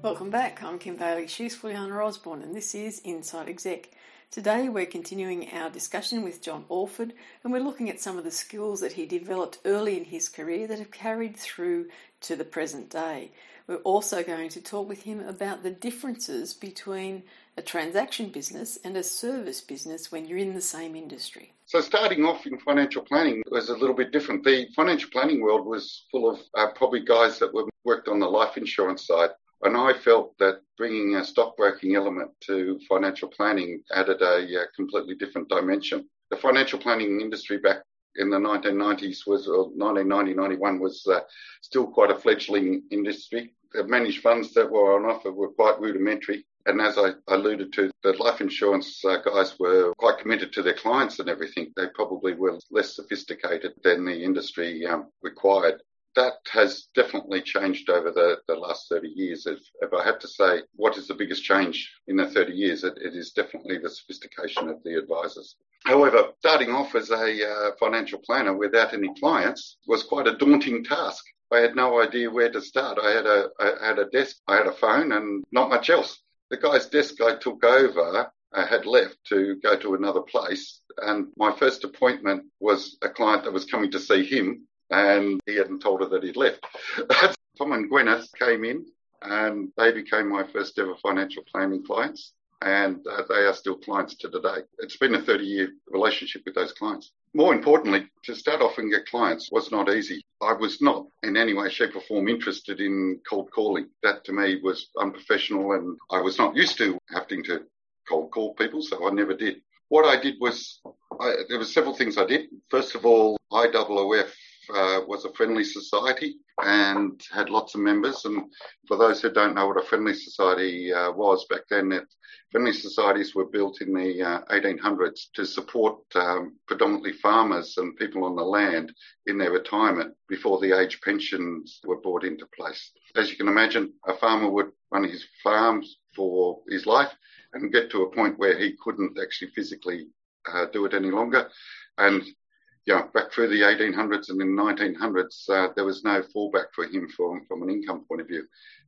Welcome back. I'm Kim Bailey. She's Fuliana Osborne, and this is Inside Exec. Today, we're continuing our discussion with John Orford, and we're looking at some of the skills that he developed early in his career that have carried through to the present day. We're also going to talk with him about the differences between a transaction business and a service business when you're in the same industry. So, starting off in financial planning was a little bit different. The financial planning world was full of uh, probably guys that were worked on the life insurance side and I felt that bringing a stockbroking element to financial planning added a, uh, completely different dimension. The financial planning industry back in the 1990s was, or 1990, 91 was uh, still quite a fledgling industry. The managed funds that were on offer were quite rudimentary. And as I alluded to, the life insurance uh, guys were quite committed to their clients and everything. They probably were less sophisticated than the industry um, required that has definitely changed over the, the last 30 years. If, if I had to say what is the biggest change in the 30 years, it, it is definitely the sophistication of the advisors. However, starting off as a uh, financial planner without any clients was quite a daunting task. I had no idea where to start. I had a I had a desk, I had a phone, and not much else. The guy's desk I took over I had left to go to another place. And my first appointment was a client that was coming to see him and he hadn't told her that he'd left. Tom and Gwyneth came in and they became my first ever financial planning clients and uh, they are still clients to today. It's been a 30 year relationship with those clients. More importantly, to start off and get clients was not easy. I was not in any way, shape or form interested in cold calling. That to me was unprofessional and I was not used to having to cold call people, so I never did. What I did was, I, there were several things I did. First of all, IOOF uh, was a friendly society and had lots of members. And for those who don't know what a friendly society uh, was back then, it, friendly societies were built in the uh, 1800s to support um, predominantly farmers and people on the land in their retirement before the age pensions were brought into place. As you can imagine, a farmer would run his farms for his life and get to a point where he couldn't actually physically uh, do it any longer. And yeah, back through the 1800s and the 1900s, uh, there was no fallback for him from, from an income point of view.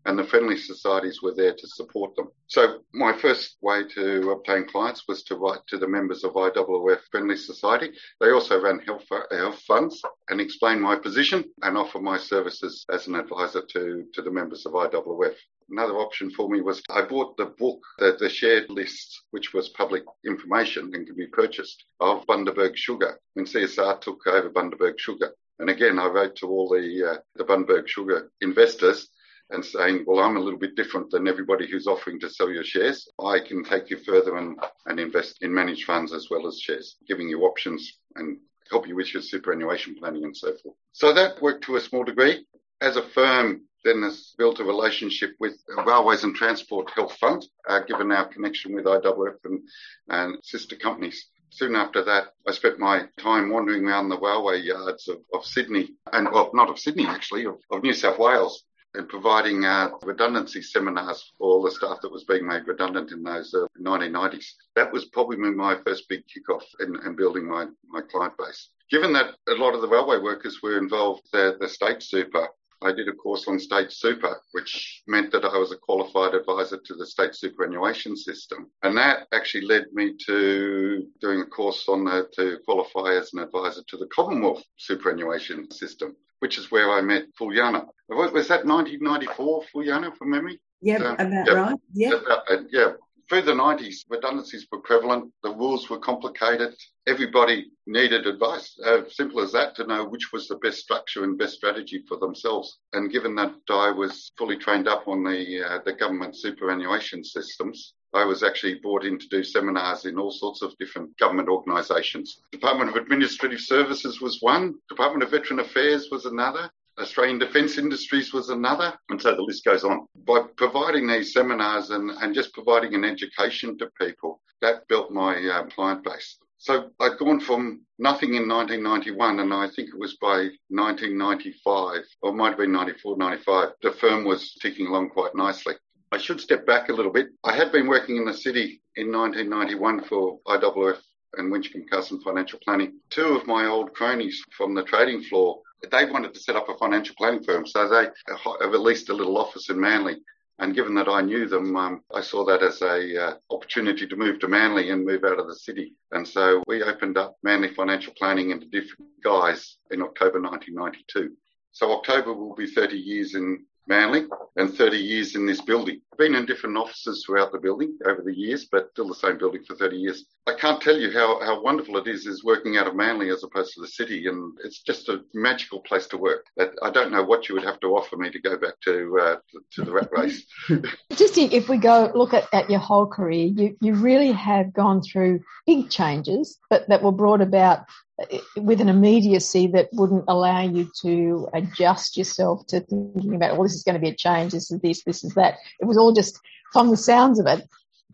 And the friendly societies were there to support them. So my first way to obtain clients was to write to the members of IOOF Friendly Society. They also ran health, health funds and explain my position and offer my services as an advisor to, to the members of IOOF. another option for me was I bought the book, the, the shared list, which was public information and can be purchased of Bundaberg Sugar when CSR took over Bundaberg Sugar. And again, I wrote to all the, uh, the Bundaberg Sugar investors and saying, well, I'm a little bit different than everybody who's offering to sell your shares. I can take you further and, and invest in managed funds as well as shares, giving you options and help you with your superannuation planning and so forth. So that worked to a small degree. As a firm, then has built a relationship with Railways and Transport Health Fund, uh, given our connection with IOOF and, and sister companies. Soon after that, I spent my time wandering around the railway yards of, of Sydney, and well, not of Sydney actually, of, of New South Wales, and providing uh, redundancy seminars for all the staff that was being made redundant in those uh, 1990s. That was probably my first big kickoff in, in building my, my client base. Given that a lot of the railway workers were involved, the, the state super I did a course on state super, which meant that I was a qualified advisor to the state superannuation system. And that actually led me to doing a course on the, to qualify as an advisor to the Commonwealth superannuation system, which is where I met Fuliana. Was that 1994, Fuliana, from memory? Yeah, so, about yep, right. Yeah. yeah, through the 90s, redundancies were prevalent, the rules were complicated, everybody needed advice, uh, simple as that, to know which was the best structure and best strategy for themselves. And given that I was fully trained up on the, uh, the government superannuation systems, I was actually brought in to do seminars in all sorts of different government organisations. Department of Administrative Services was one, Department of Veteran Affairs was another, Australian Defence Industries was another, and so the list goes on. By providing these seminars and, and just providing an education to people, that built my uh, client base. So I'd gone from nothing in 1991, and I think it was by 1995, or it might have been 94, 95, the firm was ticking along quite nicely. I should step back a little bit. I had been working in the city in 1991 for IOOF and Winchcombe Carson Financial Planning. Two of my old cronies from the trading floor they wanted to set up a financial planning firm, so they have at least a little office in Manly. And given that I knew them, um, I saw that as a uh, opportunity to move to Manly and move out of the city. And so we opened up Manly Financial Planning into different guise in October 1992. So October will be 30 years in Manly and 30 years in this building. Been in different offices throughout the building over the years, but still the same building for 30 years. I can't tell you how, how wonderful it is, is working out of Manly as opposed to the city. And it's just a magical place to work. I don't know what you would have to offer me to go back to, uh, to the rat race. just if we go look at, at your whole career, you, you really have gone through big changes, but that were brought about Uh, with an immediacy that wouldn't allow you to adjust yourself to thinking about, well, this is going to be a change, this is this, this is that. It was all just, from the sounds of it,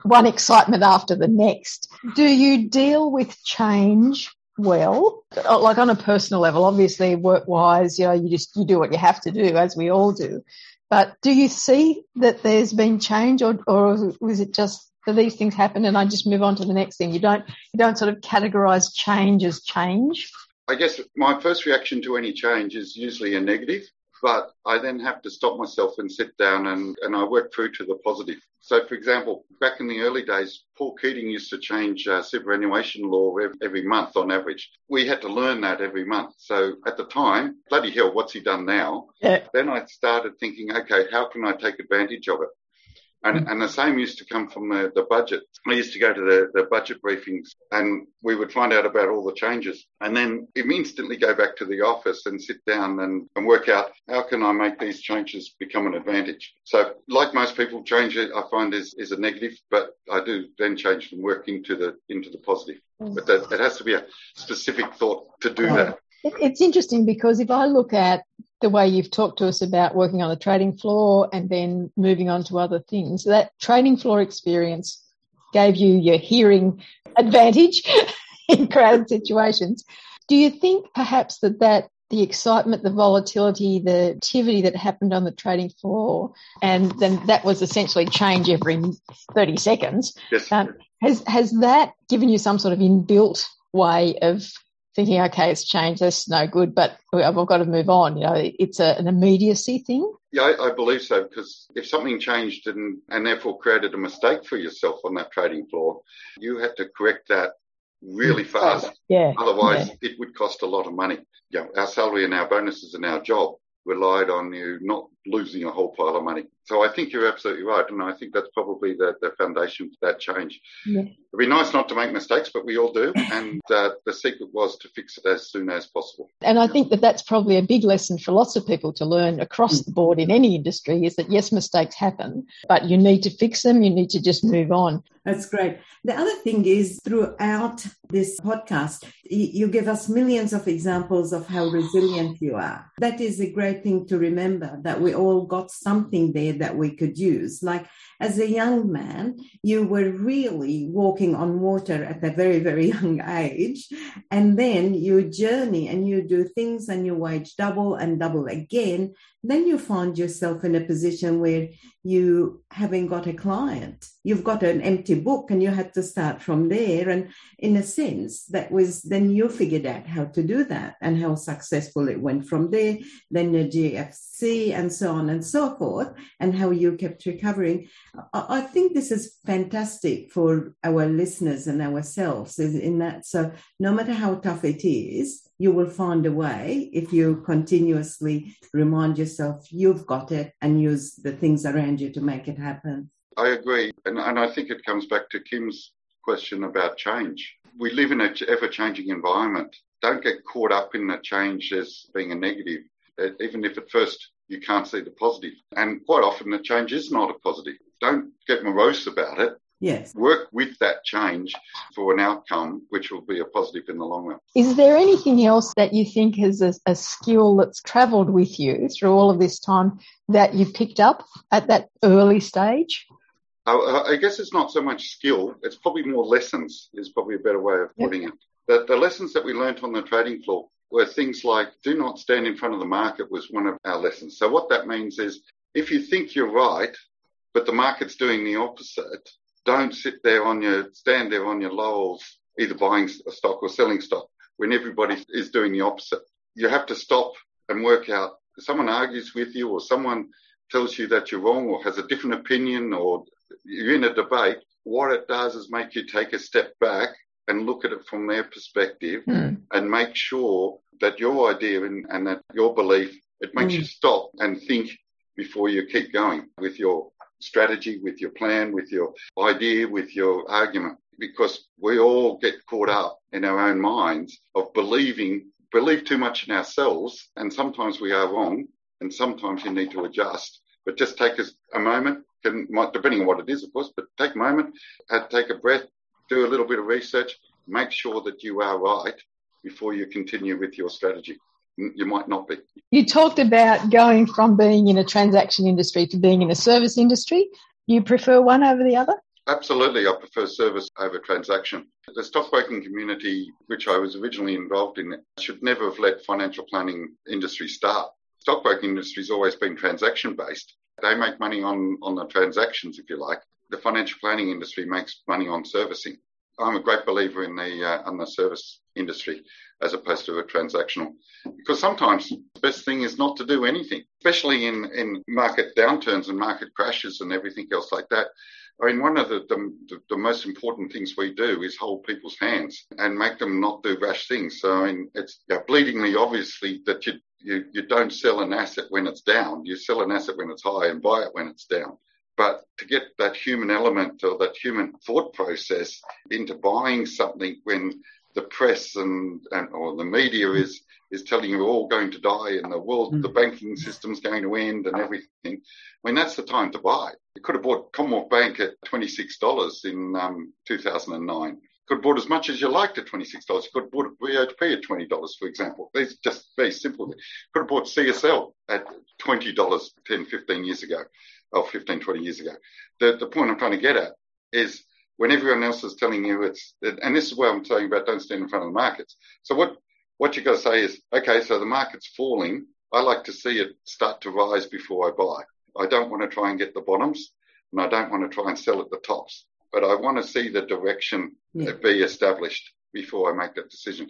one excitement after the next. Do you deal with change well? Uh, like on a personal level, obviously work wise, you know, you just, you do what you have to do as we all do. But do you see that there's been change or, or was it just so these things happen and I just move on to the next thing. You don't you don't sort of categorize change as change. I guess my first reaction to any change is usually a negative, but I then have to stop myself and sit down and, and I work through to the positive. So, for example, back in the early days, Paul Keating used to change uh, superannuation law every, every month on average. We had to learn that every month. So at the time, bloody hell, what's he done now? Yeah. Then I started thinking, okay, how can I take advantage of it? And, and the same used to come from the, the budget. I used to go to the, the budget briefings and we would find out about all the changes and then instantly go back to the office and sit down and, and work out how can I make these changes become an advantage. So like most people, change it I find is, is a negative, but I do then change and work into the, into the positive. Mm. But that, it has to be a specific thought to do that. It's interesting because if I look at the way you've talked to us about working on the trading floor and then moving on to other things, that trading floor experience gave you your hearing advantage in crowded situations. Do you think perhaps that that the excitement, the volatility, the activity that happened on the trading floor, and then that was essentially change every 30 seconds. Yes. Um, has, has that given you some sort of inbuilt way of thinking, okay, it's changed, that's no good, but we've got to move on. You know, it's a, an immediacy thing. Yeah, I, I, believe so because if something changed and, and therefore created a mistake for yourself on that trading floor, you had to correct that really mm. fast. Yeah. Otherwise, yeah. it would cost a lot of money. Yeah, our salary and our bonuses and our job relied on you not losing a whole pile of money. So I think you're absolutely right. And I think that's probably the, the foundation for that change. Yeah. It'd be nice not to make mistakes, but we all do. And uh, the secret was to fix it as soon as possible. And I think that that's probably a big lesson for lots of people to learn across the board in any industry is that yes, mistakes happen, but you need to fix them. You need to just move on. That's great. The other thing is throughout this podcast, you give us millions of examples of how resilient you are. That is a great thing to remember that we all got something there that we could use. Like as a young man, you were really walking on water at a very, very young age. And then you journey and you do things and you wage double and double again. Then you find yourself in a position where you haven't got a client. You've got an empty book and you had to start from there. And in a sense, that was then you figured out how to do that and how successful it went from there. Then the GFC and so on and so forth, and how you kept recovering. I think this is fantastic for our listeners and ourselves in that. So no matter how tough it is, you will find a way if you continuously remind yourself you've got it and use the things around you to make it happen. I agree. And, and I think it comes back to Kim's question about change. We live in an ever changing environment. Don't get caught up in the change as being a negative, even if at first you can't see the positive. And quite often the change is not a positive. Don't get morose about it. Yes. Work with that change for an outcome which will be a positive in the long run. Is there anything else that you think is a, a skill that's travelled with you through all of this time that you picked up at that early stage? I guess it's not so much skill, it's probably more lessons, is probably a better way of putting yep. it. The, the lessons that we learnt on the trading floor were things like do not stand in front of the market was one of our lessons. So what that means is if you think you're right, but the market's doing the opposite, don't sit there on your, stand there on your laurels, either buying a stock or selling stock when everybody is doing the opposite. You have to stop and work out. Someone argues with you or someone tells you that you're wrong or has a different opinion or you're in a debate, what it does is make you take a step back and look at it from their perspective mm. and make sure that your idea and, and that your belief, it makes mm. you stop and think before you keep going with your strategy, with your plan, with your idea, with your argument. Because we all get caught up in our own minds of believing, believe too much in ourselves. And sometimes we are wrong and sometimes you need to adjust. But just take a moment, depending on what it is, of course, but take a moment, take a breath, do a little bit of research, make sure that you are right before you continue with your strategy. You might not be. You talked about going from being in a transaction industry to being in a service industry. You prefer one over the other? Absolutely, I prefer service over transaction. The stockbroking community, which I was originally involved in, should never have let financial planning industry start. Stockbroking industry has always been transaction based. They make money on, on the transactions, if you like. The financial planning industry makes money on servicing. I'm a great believer in the uh, in the service industry as opposed to a transactional, because sometimes the best thing is not to do anything, especially in in market downturns and market crashes and everything else like that. I mean, one of the, the, the most important things we do is hold people's hands and make them not do rash things. So, I mean, it's bleedingly obviously that you, you, you don't sell an asset when it's down. You sell an asset when it's high and buy it when it's down. But to get that human element or that human thought process into buying something when the press and, and or the media is is telling you we're all going to die and the world, mm. the banking system's going to end and everything. I mean, that's the time to buy. You could have bought Commonwealth Bank at $26 in um, 2009. Could bought as much as you liked at $26. You could have bought BHP at $20, for example. These just very simple. Could have bought CSL at $20 10, 15 years ago or 15, 20 years ago. The, the point I'm trying to get at is when everyone else is telling you it's, and this is what I'm talking about don't stand in front of the markets. So what, what you've got to say is, okay, so the market's falling. I like to see it start to rise before I buy. I don't want to try and get the bottoms and I don't want to try and sell at the tops, but I want to see the direction yeah. be established before I make that decision.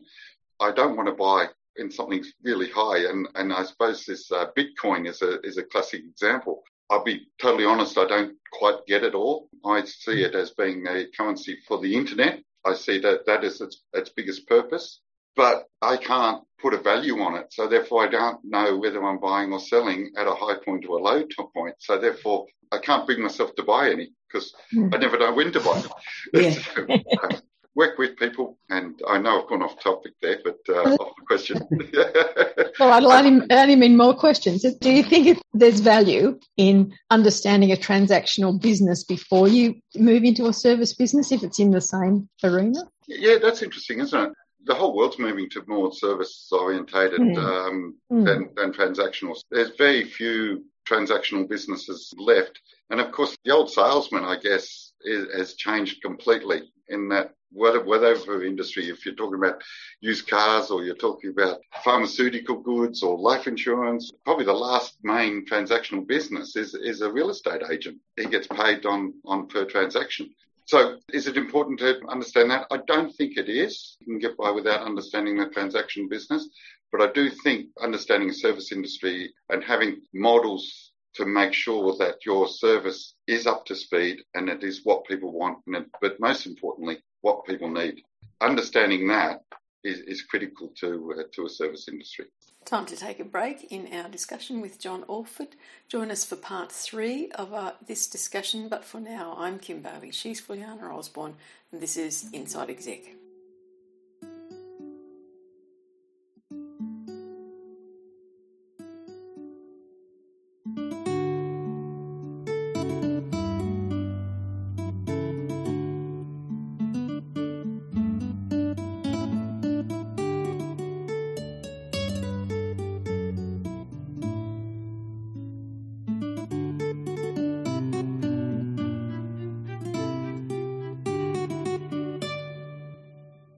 I don't want to buy in something really high. And, and I suppose this uh, Bitcoin is a, is a classic example. I'll be totally honest, I don't quite get it all. I see it as being a currency for the internet. I see that that is its, its biggest purpose, but I can't put a value on it. So therefore I don't know whether I'm buying or selling at a high point or a low point. So therefore I can't bring myself to buy any because mm. I never know when to buy them. Yeah. work with people, and I know I've gone off topic there, but uh, off the question. well, I'd only, only mean more questions. Do you think there's value in understanding a transactional business before you move into a service business if it's in the same arena? Yeah, that's interesting, isn't it? The whole world's moving to more service orientated mm. um, mm. Than, than transactional. There's very few transactional businesses left. And of course, the old salesman, I guess, is, has changed completely in that whatever industry, if you're talking about used cars or you're talking about pharmaceutical goods or life insurance, probably the last main transactional business is, is a real estate agent. He gets paid on, on per transaction. So is it important to understand that? I don't think it is. You can get by without understanding the transaction business. But I do think understanding the service industry and having models to make sure that your service is up to speed and it is what people want, it, but most importantly, what people need. Understanding that is, is critical to uh, to a service industry. Time to take a break in our discussion with John Orford. Join us for part three of uh, this discussion, but for now, I'm Kim Bailey. She's Fuliana Osborne, and this is Inside Exec.